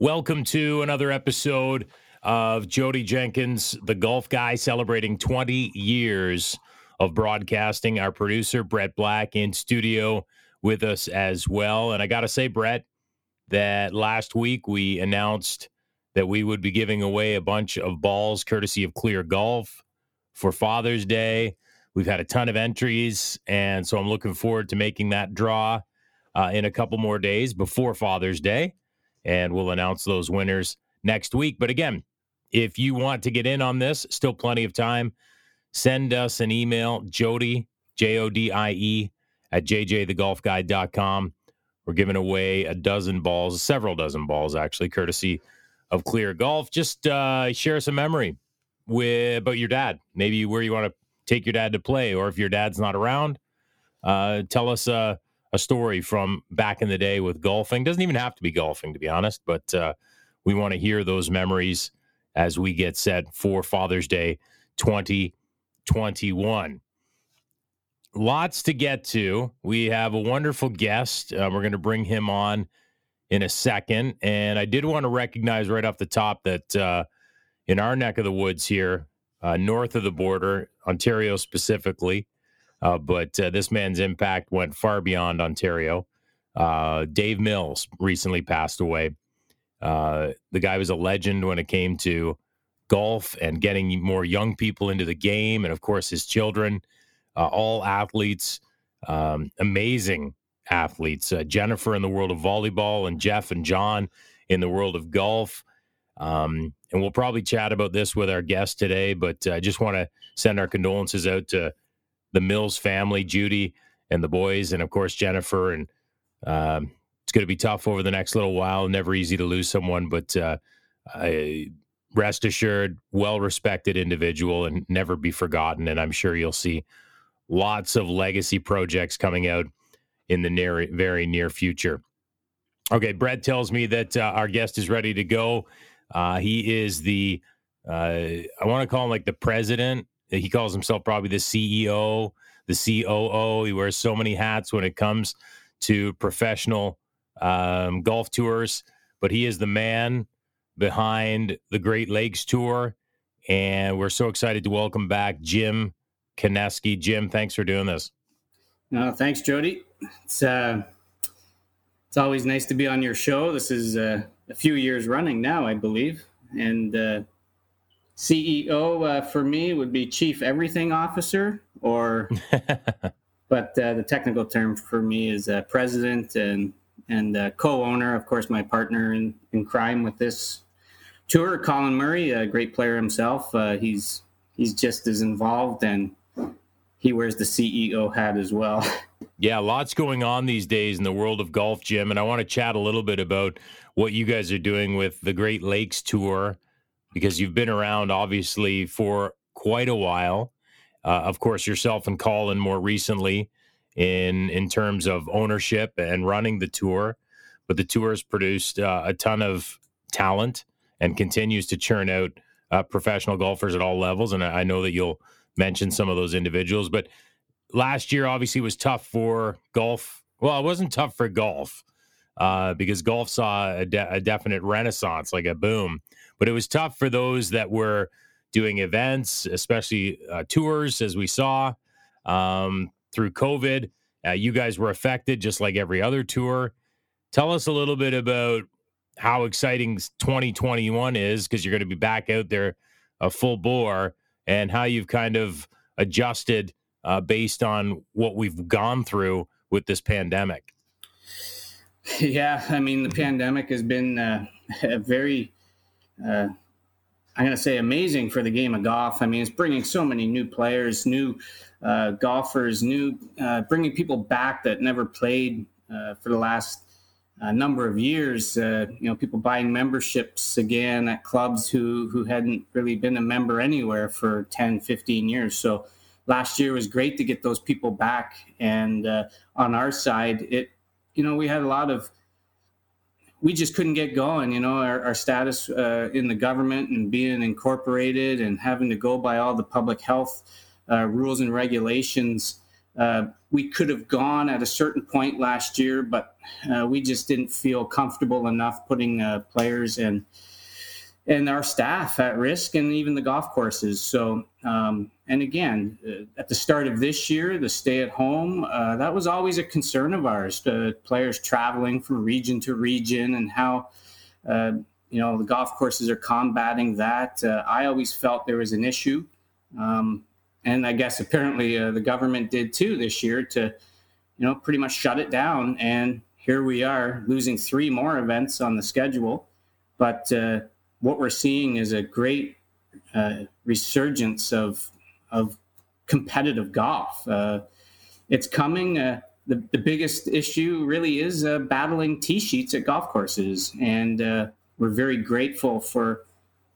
Welcome to another episode of Jodie Jenkins, the golf guy, celebrating 20 years of broadcasting. Our producer, Brett Black, in studio with us as well. And I got to say, Brett, that last week we announced that we would be giving away a bunch of balls courtesy of Clear Golf for Father's Day. We've had a ton of entries, and so I'm looking forward to making that draw uh, in a couple more days before Father's Day, and we'll announce those winners next week. But again, if you want to get in on this, still plenty of time. Send us an email, Jodie, J O D I E, at jjthegolfguy.com. We're giving away a dozen balls, several dozen balls, actually, courtesy of Clear Golf. Just uh, share some memory with about your dad, maybe where you want to take your dad to play, or if your dad's not around, uh, tell us uh, a story from back in the day with golfing. Doesn't even have to be golfing, to be honest, but uh, we want to hear those memories as we get set for Father's Day 2021. Lots to get to. We have a wonderful guest. Uh, we're going to bring him on in a second. And I did want to recognize right off the top that uh, in our neck of the woods here, uh, north of the border, Ontario specifically, uh, but uh, this man's impact went far beyond Ontario. Uh, Dave Mills recently passed away. Uh, the guy was a legend when it came to golf and getting more young people into the game, and of course, his children, uh, all athletes, um, amazing athletes. Jennifer in the world of volleyball, and Jeff and John in the world of golf. Um, and we'll probably chat about this with our guest today, but I just want to send our condolences out to the Mills family, Judy and the boys, and of course Jennifer. And um, it's going to be tough over the next little while. Never easy to lose someone, but uh, I, rest assured, well respected individual and never be forgotten. And I'm sure you'll see lots of legacy projects coming out in the near, very near future. Okay, Brett tells me that uh, our guest is ready to go. Uh, he is the, uh, I want to call him like the president he calls himself probably the CEO, the COO. He wears so many hats when it comes to professional um, golf tours, but he is the man behind the Great Lakes Tour. And we're so excited to welcome back Jim Kaneski. Jim, thanks for doing this. No, thanks, Jodie. It's uh, it's always nice to be on your show. This is uh, a few years running now, I believe, and uh, CEO uh, for me would be Chief Everything Officer, or but uh, the technical term for me is uh, President and and uh, co-owner. Of course, my partner in, in crime with this tour, Colin Murray, a great player himself. Uh, he's he's just as involved and he wears the CEO hat as well. Yeah, lots going on these days in the world of golf, Jim, and I want to chat a little bit about what you guys are doing with the Great Lakes Tour because you've been around obviously for quite a while. Uh, of course, yourself and Colin more recently in in terms of ownership and running the tour, but the tour has produced uh, a ton of talent and continues to churn out uh, professional golfers at all levels. And I know that you'll mention some of those individuals, but last year obviously was tough for golf. Well, it wasn't tough for golf uh, because golf saw a, de- a definite renaissance, like a boom but it was tough for those that were doing events, especially uh, tours, as we saw um, through COVID. Uh, you guys were affected just like every other tour. Tell us a little bit about how exciting 2021 is because you're going to be back out there a full bore and how you've kind of adjusted uh, based on what we've gone through with this pandemic. Yeah, I mean, the pandemic has been uh, a very uh, I'm going to say amazing for the game of golf. I mean, it's bringing so many new players, new uh, golfers, new uh, bringing people back that never played uh, for the last uh, number of years. You know, people buying memberships again at clubs who who hadn't really been a member anywhere for 10, 15 years. So last year was great to get those people back. And on our side, it you know we had a lot of we just couldn't get going. You know, our, our status uh, in the government and being incorporated and having to go by all the public health uh, rules and regulations uh, we could have gone at a certain point last year, but uh, we just didn't feel comfortable enough putting uh, players and and our staff at risk, and even the golf courses. So, um, and again, uh, at the start of this year, the stay at home uh, that was always a concern of ours. The players traveling from region to region, and how uh, you know the golf courses are combating that. I always felt there was an issue. Um, and I guess apparently uh, the government did too this year to, you know, pretty much shut it down. And here we are losing three more events on the schedule. But uh, what we're seeing is a great uh, resurgence of of competitive golf. Uh, it's coming. Uh, the, the biggest issue really is uh, battling tee sheets at golf courses, and we're very grateful for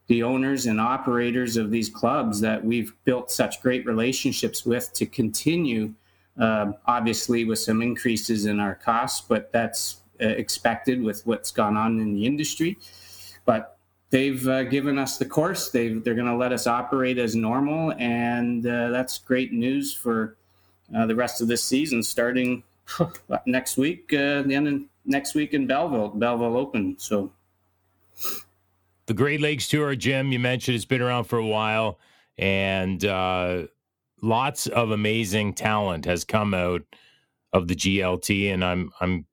the owners and operators of these clubs that we've built such great relationships with to continue, uh, obviously, with some increases in our costs, but that's uh, expected with what's gone on in the industry. But they've uh, given us the course. they they're going to let us operate as normal, and uh, that's great news for uh, the rest of this season, starting next week, uh, the end of next week in Belleville, Belleville Open. So the Great Lakes Tour, Jim, you mentioned it's been around for a while, and uh, lots of amazing talent has come out of the GLT, and I'm I'm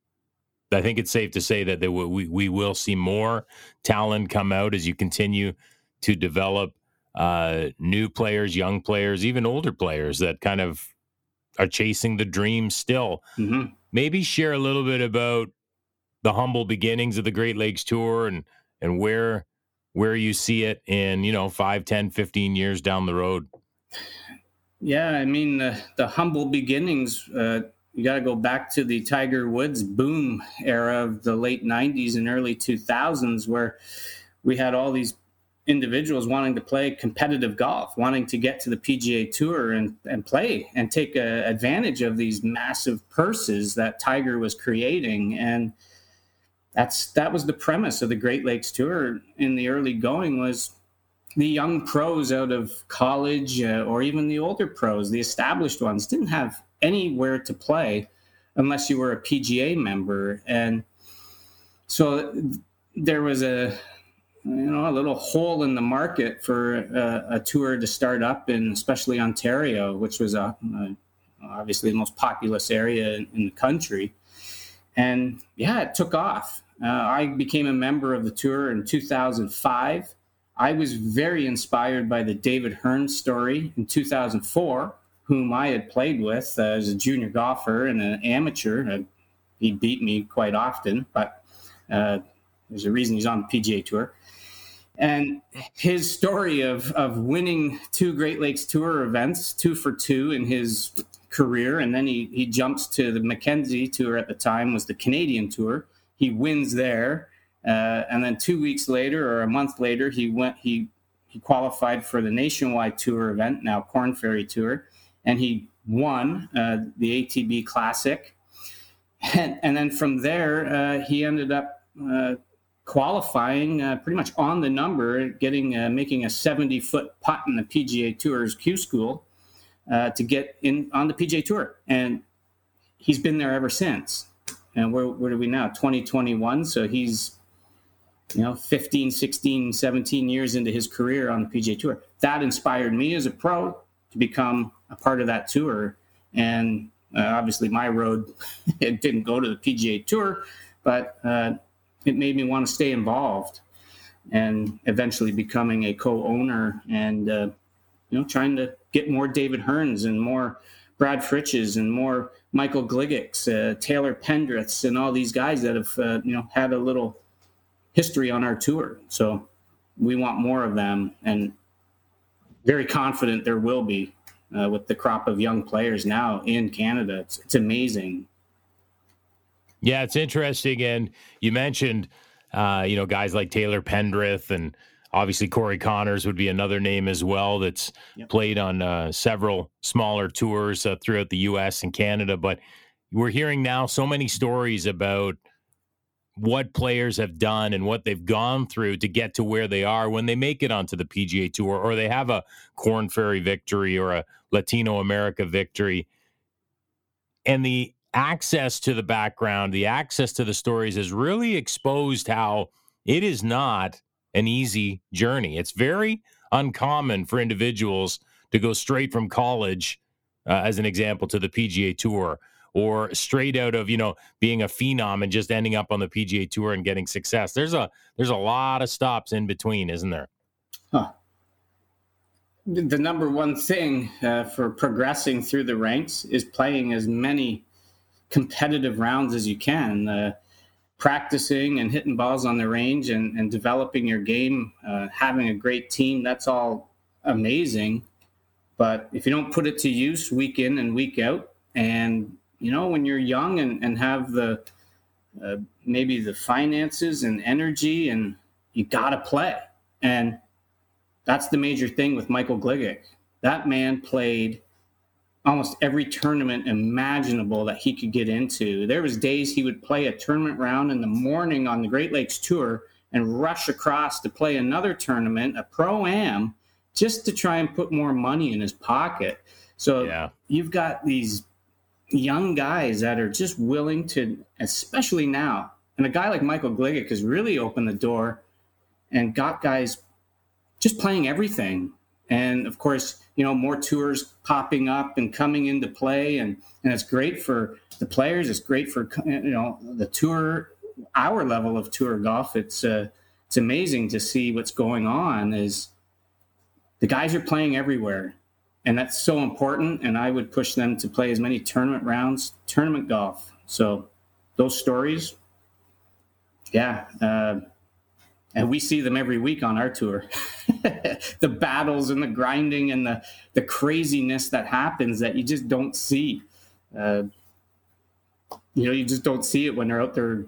I think it's safe to say that there will, we we will see more talent come out as you continue to develop uh, new players, young players, even older players that kind of are chasing the dream still. Mm-hmm. Maybe share a little bit about the humble beginnings of the Great Lakes Tour and and where where you see it in, you know, 5, 10, 15 years down the road? Yeah, I mean, the humble beginnings, uh, you got to go back to the Tiger Woods boom era of the late 90s and early 2000s, where we had all these individuals wanting to play competitive golf, wanting to get to the PGA Tour and, and play and take uh, advantage of these massive purses that Tiger was creating. And that's that was the premise of the Great Lakes Tour in the early going was the young pros out of college uh, or even the older pros, the established ones, didn't have anywhere to play unless you were a PGA member, and so there was a you know a little hole in the market for a, a tour to start up in, especially Ontario, which was a, a obviously the most populous area in, in the country. And yeah, it took off. Uh, I became a member of the tour in 2005. I was very inspired by the David Hearn story in 2004, whom I had played with as a junior golfer and an amateur. Uh, he beat me quite often, but uh, there's a reason he's on the PGA Tour. And his story of, of winning two Great Lakes Tour events, two for two in his career, and then he, he jumps to the Mackenzie Tour at the time, was the Canadian Tour he wins there, uh, and then two weeks later or a month later, he went he he qualified for the nationwide tour event, now Korn Ferry Tour, and he won uh, the ATB Classic. And, and then from there, uh, he ended up uh, qualifying uh, pretty much on the number, getting uh, making a 70 foot putt in the PGA Tour's Q School to get in on the PGA Tour, and he's been there ever since. And where, where are we now? 2021 so he's you know 15 16 17 years into his career on the pga tour. That inspired me as a pro to become a part of that tour and uh, obviously my road it didn't go to the pga tour but uh, it made me want to stay involved and eventually becoming a co-owner and uh, you know trying to get more david hearns and more Brad Fritsches and more Michael Gligicks, uh, Taylor Pendriths, and all these guys that have uh, you know had a little history on our tour. So we want more of them, and very confident there will be uh, with the crop of young players now in Canada. It's, it's amazing. Yeah, it's interesting, and you mentioned uh, you know guys like Taylor Pendrith and Obviously, Corey Conners would be another name as well that's yep. played on uh, several smaller tours uh, throughout the U.S. and Canada. But we're hearing now so many stories about what players have done and what they've gone through to get to where they are when they make it onto the PGA Tour or they have a Korn Ferry victory or a Latinoamérica victory. and the access to the background, the access to the stories has really exposed how it is not an easy journey. It's very uncommon for individuals to go straight from college, uh, as an example, to the PGA Tour or straight out of you know being a phenom and just ending up on the PGA Tour and getting success. There's a there's a lot of stops in between, isn't there? Huh. The number one thing uh, for progressing through the ranks is playing as many competitive rounds as you can. Uh, practicing and hitting balls on the range and, and developing your game, uh, having a great team, that's all amazing. But if you don't put it to use week in and week out, and you know, when you're young and, and have the uh, maybe the finances and energy, and you got to play. And that's the major thing with Michael Gligic. That man played almost every tournament imaginable that he could get into. There was days he would play a tournament round in the morning on the Great Lakes Tour and rush across to play another tournament, a pro am, just to try and put more money in his pocket. So yeah. you've got these young guys that are just willing to, especially now. And a guy like Michael Gligic has really opened the door and got guys just playing everything. And of course, you know, more tours popping up and coming into play, and and it's great for the players. It's great for you know the tour, our level of tour golf. It's uh, it's amazing to see what's going on. Is the guys are playing everywhere, and that's so important. And I would push them to play as many tournament rounds, tournament golf. So those stories, yeah, uh, and we see them every week on our tour. the battles and the grinding and the the craziness that happens that you just don't see. Uh, you know, you just don't see it when they're out there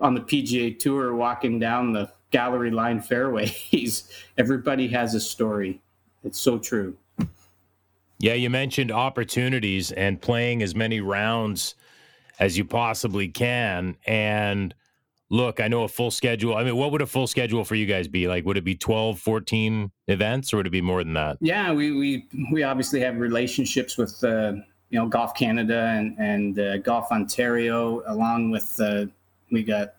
on the PGA Tour walking down the gallery line fairways. Everybody has a story. It's so true. Yeah, you mentioned opportunities and playing as many rounds as you possibly can. And look, I know a full schedule. I mean, what would a full schedule for you guys be? Like, would it be 12, 14 events or would it be more than that? Yeah, we, we, we obviously have relationships with, uh, you know, Golf Canada and, and uh, Golf Ontario, along with, uh, we got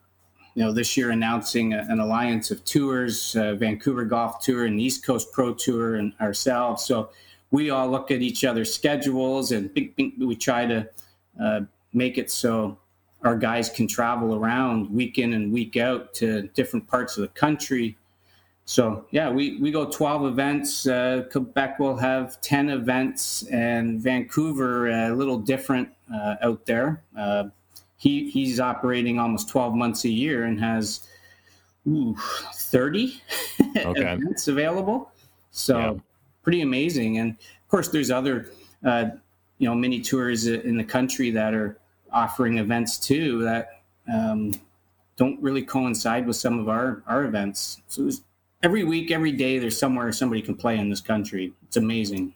you know, this year announcing an alliance of tours, uh, Vancouver Golf Tour and East Coast Pro Tour, and ourselves. So we all look at each other's schedules and we try to uh, make it so our guys can travel around week in and week out to different parts of the country. So yeah, we, we go 12 events. Uh, Quebec will have 10 events, and Vancouver uh, a little different uh, out there. Uh, he he's operating almost 12 months a year and has ooh, 30 okay. events available. So. Pretty amazing. And of course, there's other uh, you know mini tours in the country that are offering events too that um, don't really coincide with some of our our events. So every week, every day, there's somewhere somebody can play in this country. It's amazing.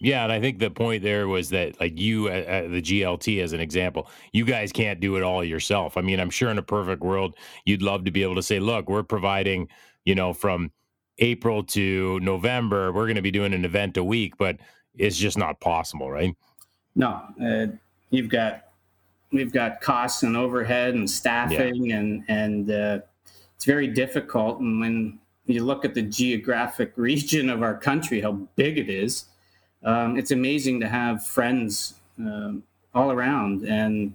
Yeah, and I think the point there was that, like you, at, at the GLT as an example, you guys can't do it all yourself. I mean, I'm sure in a perfect world, you'd love to be able to say, "Look, we're providing, you know, from April to November, we're going to be doing an event a week," but it's just not possible, right? No, uh, you've got we've got costs and overhead and staffing, yeah. and and uh, it's very difficult. And when you look at the geographic region of our country, how big it is um, it's amazing to have friends um, all around and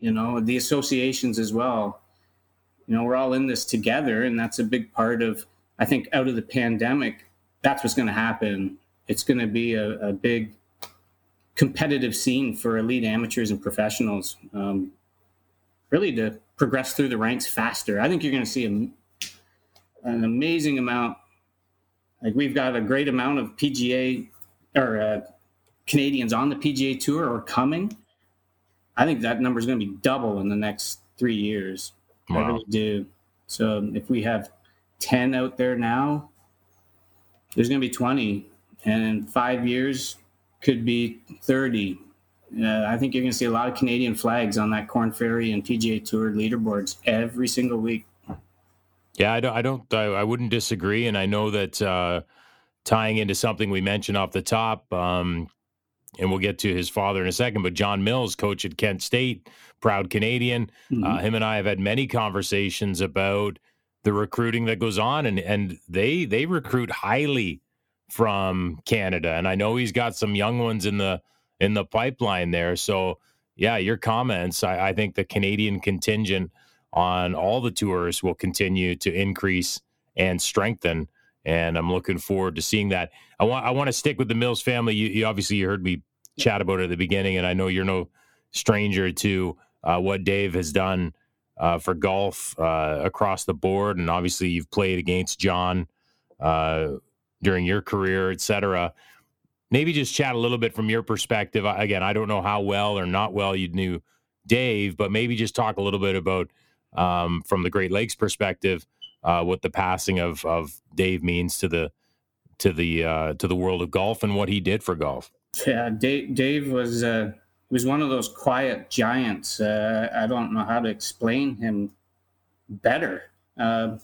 you know the associations as well you know we're all in this together and that's a big part of i think out of the pandemic that's what's going to happen it's going to be a, a, big competitive scene for elite amateurs and professionals um, really to progress through the ranks faster i think you're going to see a, an amazing amount like we've got a great amount of pga or uh, Canadians on the PGA Tour or coming, I think that number is going to be double in the next three years. Wow. I really do. So if we have 10 out there now, there's going to be 20. And in five years, could be 30. Uh, I think you're going to see a lot of Canadian flags on that Korn Ferry and PGA Tour leaderboards every single week. Yeah, I don't, I don't, I, I wouldn't disagree. And I know that, uh, tying into something we mentioned off the top, um, and we'll get to his father in a second. But John Mills, coach at Kent State, proud Canadian. Mm-hmm. Uh, him and I have had many conversations about the recruiting that goes on, and and they they recruit highly from Canada, and I know he's got some young ones in the in the pipeline there. So yeah, your comments. I, I think the Canadian contingent on all the tours will continue to increase and strengthen and I'm looking forward to seeing that. I want I want to stick with the Mills family. You, you obviously you heard me chat about it at the beginning, and I know you're no stranger to uh, what Dave has done uh, for golf uh, across the board, and obviously you've played against John uh, during your career, etc. Maybe just chat a little bit from your perspective. Again, I don't know how well or not well you knew Dave, but maybe just talk a little bit about um, from the Great Lakes perspective uh, what the passing of of Dave means to the to the uh, to the world of golf and what he did for golf. Yeah, Dave, Dave was uh, was one of those quiet giants. Uh, I don't know how to explain him better. Uh,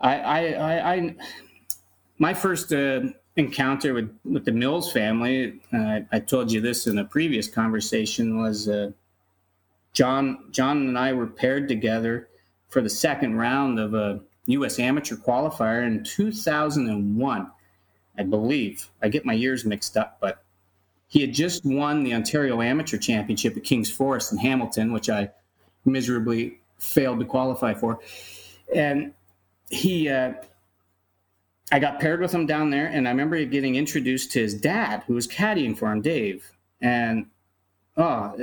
I, I, I, I, my first uh, encounter with, with the Mills family, uh, I told you this in a previous conversation, was uh, John. John and I were paired together for the second round of a U.S. amateur qualifier in 2001, I believe. I get my years mixed up, but he had just won the Ontario Amateur Championship at King's Forest in Hamilton, which I miserably failed to qualify for. And he, uh, I got paired with him down there, and I remember getting introduced to his dad, who was caddying for him, Dave. And oh,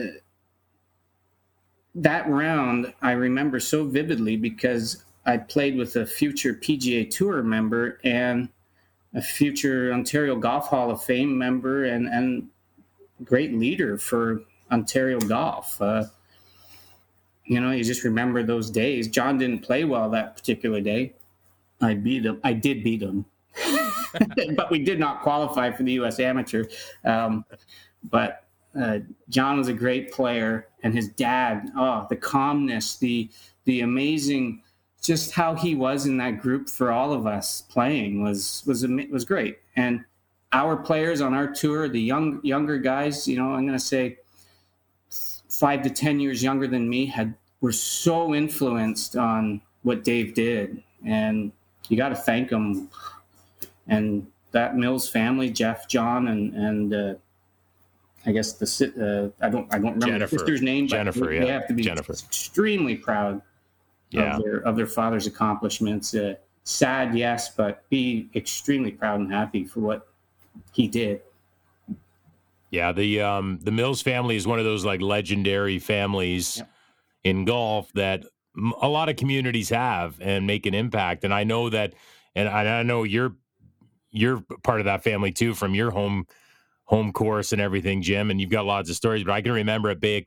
that round I remember so vividly because I played with a future PGA Tour member and a future Ontario Golf Hall of Fame member and and great leader for Ontario golf. Uh, you know, you just remember those days. John didn't play well that particular day. I beat him. I did beat him, but we did not qualify for the U.S. Amateur. Um, but uh, John was a great player, and his dad, oh, the calmness, the the amazing, just how he was in that group for all of us playing was was was great. And our players on our tour, the young younger guys, you know, I'm going to say five to ten years younger than me, had were so influenced on what Dave did, and you got to thank them. And that Mills family, Jeff, John, and and uh, I guess the uh, I don't I don't remember Jennifer. the sister's name. Jennifer, they, yeah. they have to be Jennifer. extremely proud yeah. of their of their father's accomplishments. Uh, sad, yes, but be extremely proud and happy for what he did. Yeah, the um, the Mills family is one of those like legendary families yep. in golf that a lot of communities have and make an impact. And I know that, and I know you're you're part of that family too from your home home course and everything, Jim, and you've got lots of stories. But I can remember at Bay of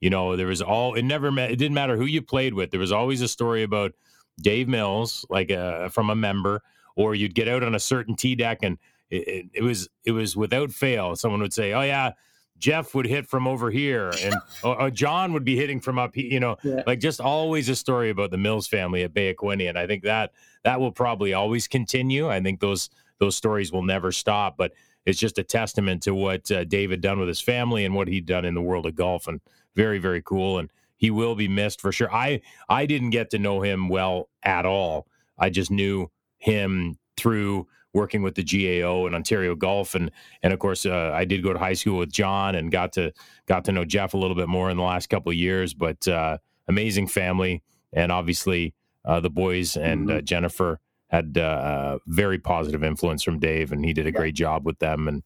you know, there was all it never met. It didn't matter who you played with. There was always a story about Dave Mills, like uh, from a member, or you'd get out on a certain tee deck and it, it, it, was it was without fail. Someone would say, "Oh yeah." Jeff would hit from over here, and uh, John would be hitting from up. Here." You know, yeah. like just always a story about the Mills family at Bay of and I think that that will probably always continue. I think those those stories will never stop. But it's just a testament to what uh, David done with his family and what he'd done in the world of golf, and very very cool. And he will be missed for sure. I I didn't get to know him well at all. I just knew him through working with the GAO and Ontario Golf, and and of course uh, I did go to high school with John and got to got to know Jeff a little bit more in the last couple of years. But uh, amazing family, and obviously uh, the boys and uh, mm-hmm. Jennifer had uh, very positive influence from Dave, and he did a great job with them. And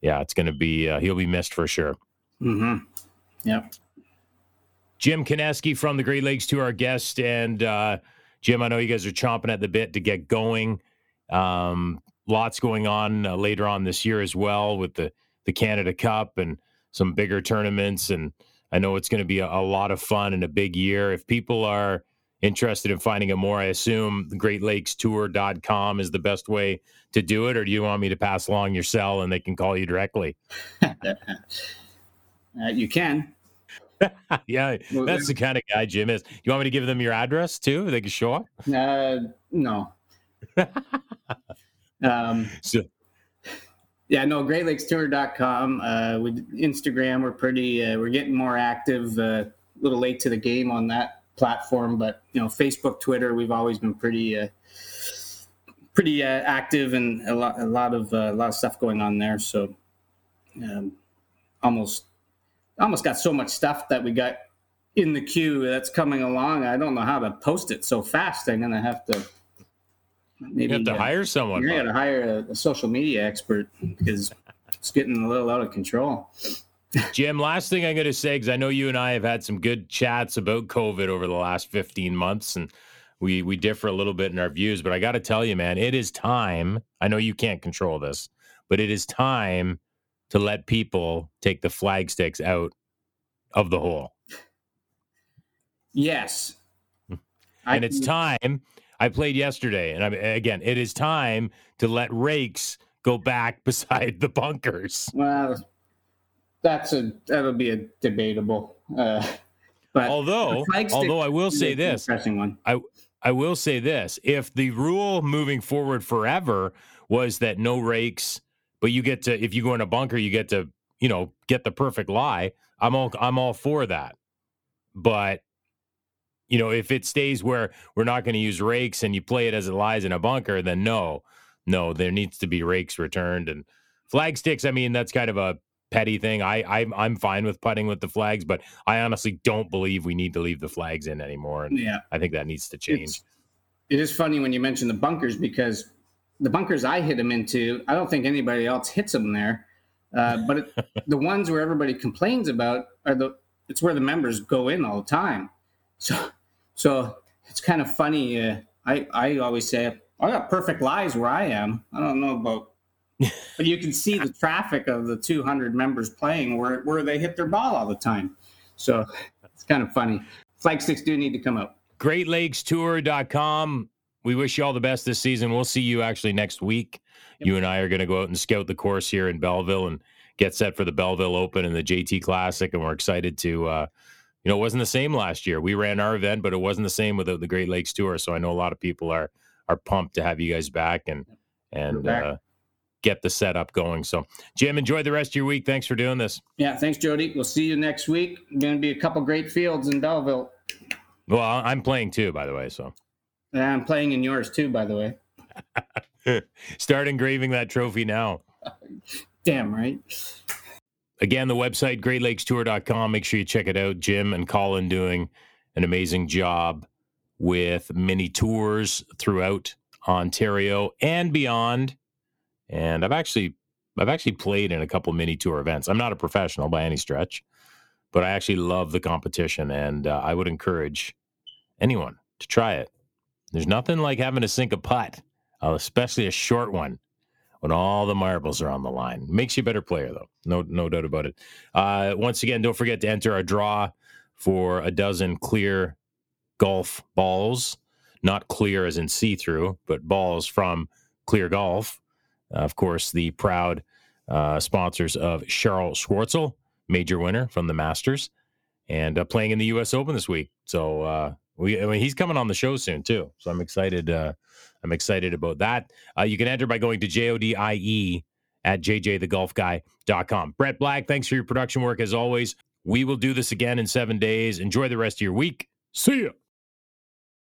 yeah, it's going to be uh, he'll be missed for sure. Mm-hmm. Yep. Jim Kineski from the Great Lakes to our guest, and uh, Jim, I know you guys are chomping at the bit to get going. Um, lots going on uh, later on this year as well with the the Canada Cup and some bigger tournaments, and I know it's going to be a, a lot of fun and a big year. If people are interested in finding out more, I assume greatlakestour.com is the best way to do it, or do you want me to pass along your cell and they can call you directly? uh, you can. yeah, that's the kind of guy Jim is. You want me to give them your address too? They can show up? Uh, no. um, so, Yeah, no, GreatLakesTour.com. Uh, with Instagram, we're pretty, uh, we're getting more active. Uh, a little late to the game on that platform, but you know, Facebook, Twitter, we've always been pretty, uh, pretty uh, active and a lot, a lot of, uh, a lot of stuff going on there. So, um, almost, almost got so much stuff that we got in the queue that's coming along. I don't know how to post it so fast. I'm gonna have to maybe you have to uh, hire someone. You're gonna hire a, a, social media expert because it's getting a little out of control. Jim, last thing I'm gonna say because I know you and I have had some good chats about COVID over the last 15 months, and we we differ a little bit in our views. But I got to tell you, man, it is time. I know you can't control this, but it is time to let people take the flag sticks out of the hole. Yes. and I, it's time. I played yesterday, and I again, it is time to let rakes go back beside the bunkers. Well, that's a that'll be a debatable. Uh, but although, although I will say this, one. I I will say this: if the rule moving forward forever was that no rakes, but you get to if you go in a bunker, you get to you know get the perfect lie. I'm all I'm all for that, but you know, if it stays where we're not going to use rakes and you play it as it lies in a bunker, then no, no, there needs to be rakes returned and flag sticks. I mean, that's kind of a petty thing. I I'm I'm fine with putting with the flags, but I honestly don't believe we need to leave the flags in anymore. And yeah, I think that needs to change. It's, it is funny when you mention the bunkers because the bunkers I hit them into, I don't think anybody else hits them there. Uh, but it, the ones where everybody complains about are the it's where the members go in all the time. So so it's kind of funny. Uh, I I always say I got perfect lies where I am. I don't know about, but you can see the traffic of the 200 members playing where where they hit their ball all the time. So it's kind of funny. Flag sticks do need to come out. GreatLakesTour.com. We wish you all the best this season. We'll see you actually next week. Yep. You and I are going to go out and scout the course here in Belleville and get set for the Belleville Open and the JT Classic, and we're excited to. Uh, you know, it wasn't the same last year. We ran our event, but it wasn't the same without the Great Lakes Tour. So I know a lot of people are are pumped to have you guys back and and uh, get the setup going. So, Jim, enjoy the rest of your week. Thanks for doing this. Yeah, thanks, Jodie. We'll see you next week. Going to be a couple great fields in Belleville. Well, I'm playing too, by the way. So, yeah, I'm playing in yours too, by the way. Start engraving that trophy now. Damn right. Again, the website, greatlakestour.com. Make sure you check it out. Jim and Colin doing an amazing job with mini tours throughout Ontario and beyond. And I've actually I've actually played in a couple mini tour events. I'm not a professional by any stretch, but I actually love the competition and uh, I would encourage anyone to try it. There's nothing like having to sink a putt, uh, especially a short one when all the marbles are on the line. Makes you a better player, though. No, no doubt about it. Uh, once again, don't forget to enter our draw for a dozen clear golf balls, not clear as in see through, but balls from Clear Golf. Uh, of course, the proud uh, sponsors of Charles Schwartzel, major winner from the Masters, and uh, playing in the U.S. Open this week. So uh, we, I mean, he's coming on the show soon too. So I'm excited uh, I'm excited about that. Uh, you can enter by going to J-O-D-I-E at jjthegolfguy.com. Brett Black, thanks for your production work as always. We will do this again in seven days. Enjoy the rest of your week. See ya.